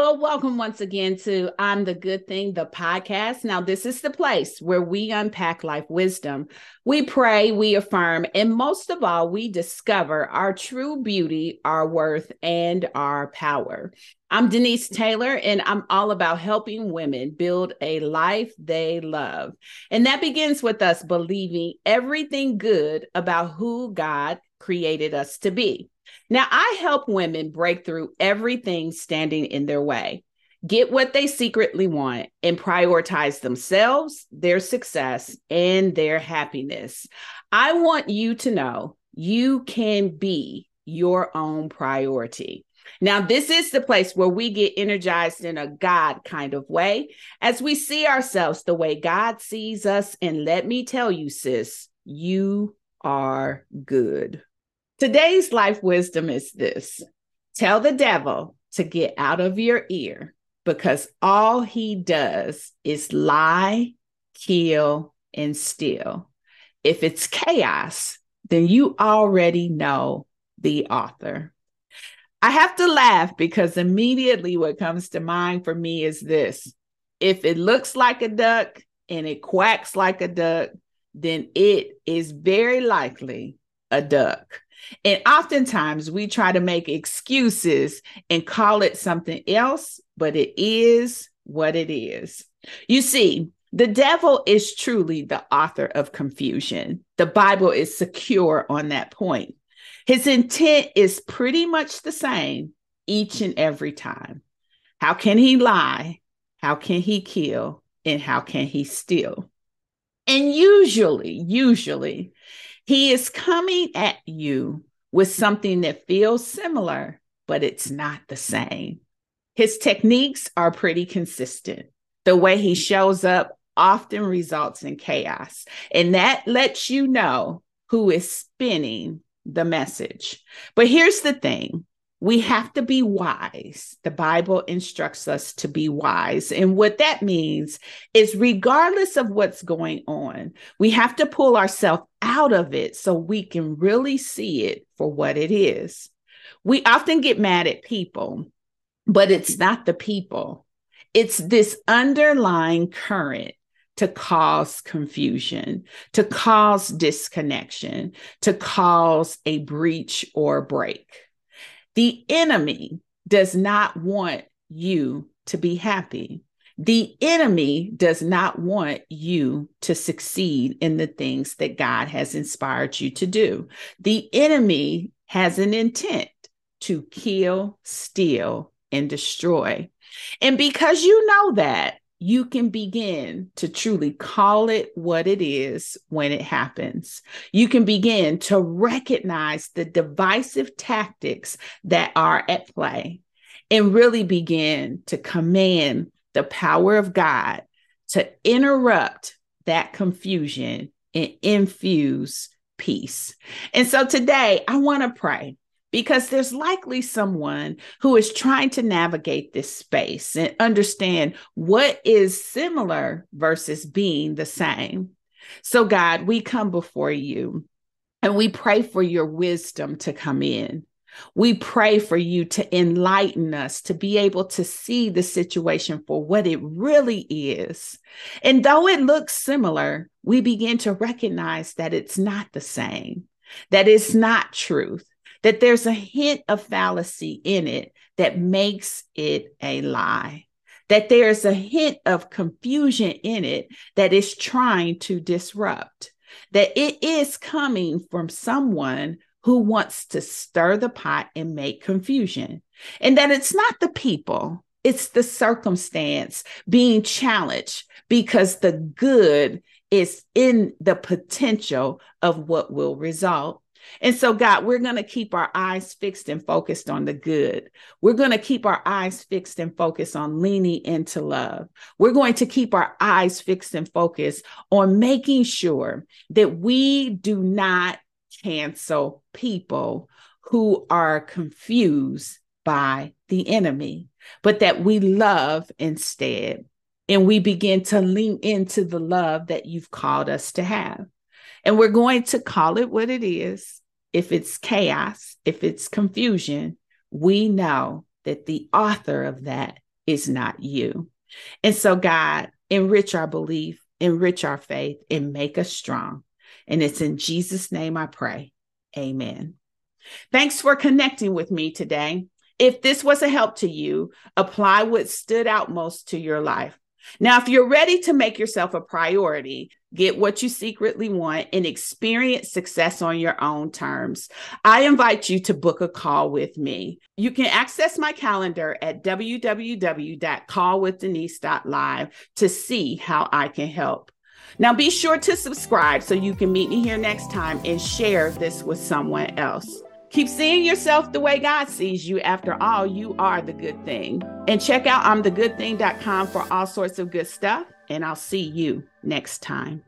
Well, welcome once again to I'm the Good Thing, the podcast. Now, this is the place where we unpack life wisdom. We pray, we affirm, and most of all, we discover our true beauty, our worth, and our power. I'm Denise Taylor, and I'm all about helping women build a life they love. And that begins with us believing everything good about who God created us to be. Now, I help women break through everything standing in their way, get what they secretly want, and prioritize themselves, their success, and their happiness. I want you to know you can be your own priority. Now, this is the place where we get energized in a God kind of way as we see ourselves the way God sees us. And let me tell you, sis, you are good. Today's life wisdom is this tell the devil to get out of your ear because all he does is lie, kill, and steal. If it's chaos, then you already know the author. I have to laugh because immediately what comes to mind for me is this if it looks like a duck and it quacks like a duck, then it is very likely a duck. And oftentimes we try to make excuses and call it something else, but it is what it is. You see, the devil is truly the author of confusion. The Bible is secure on that point. His intent is pretty much the same each and every time. How can he lie? How can he kill? And how can he steal? And usually, usually, he is coming at you with something that feels similar, but it's not the same. His techniques are pretty consistent. The way he shows up often results in chaos, and that lets you know who is spinning the message. But here's the thing we have to be wise. The Bible instructs us to be wise. And what that means is, regardless of what's going on, we have to pull ourselves out of it so we can really see it for what it is. We often get mad at people, but it's not the people, it's this underlying current to cause confusion, to cause disconnection, to cause a breach or break. The enemy does not want you to be happy. The enemy does not want you to succeed in the things that God has inspired you to do. The enemy has an intent to kill, steal, and destroy. And because you know that, you can begin to truly call it what it is when it happens. You can begin to recognize the divisive tactics that are at play and really begin to command the power of God to interrupt that confusion and infuse peace. And so today I want to pray because there's likely someone who is trying to navigate this space and understand what is similar versus being the same. So, God, we come before you and we pray for your wisdom to come in. We pray for you to enlighten us to be able to see the situation for what it really is. And though it looks similar, we begin to recognize that it's not the same, that it's not truth, that there's a hint of fallacy in it that makes it a lie, that there's a hint of confusion in it that is trying to disrupt, that it is coming from someone who wants to stir the pot and make confusion, and that it's not the people. It's the circumstance being challenged because the good is in the potential of what will result. And so, God, we're going to keep our eyes fixed and focused on the good. We're going to keep our eyes fixed and focused on leaning into love. We're going to keep our eyes fixed and focused on making sure that we do not cancel people who are confused by the enemy, but that we love instead. And we begin to lean into the love that you've called us to have. And we're going to call it what it is. If it's chaos, if it's confusion, we know that the author of that is not you. And so, God, enrich our belief, enrich our faith, and make us strong. And it's in Jesus' name I pray. Amen. Thanks for connecting with me today. If this was a help to you, apply what stood out most to your life. Now, if you're ready to make yourself a priority, get what you secretly want, and experience success on your own terms, I invite you to book a call with me. You can access my calendar at www.callwithdenise.live to see how I can help. Now, be sure to subscribe so you can meet me here next time and share this with someone else. Keep seeing yourself the way God sees you. After all, you are the good thing. And check out I'mTheGoodThing.com for all sorts of good stuff. And I'll see you next time.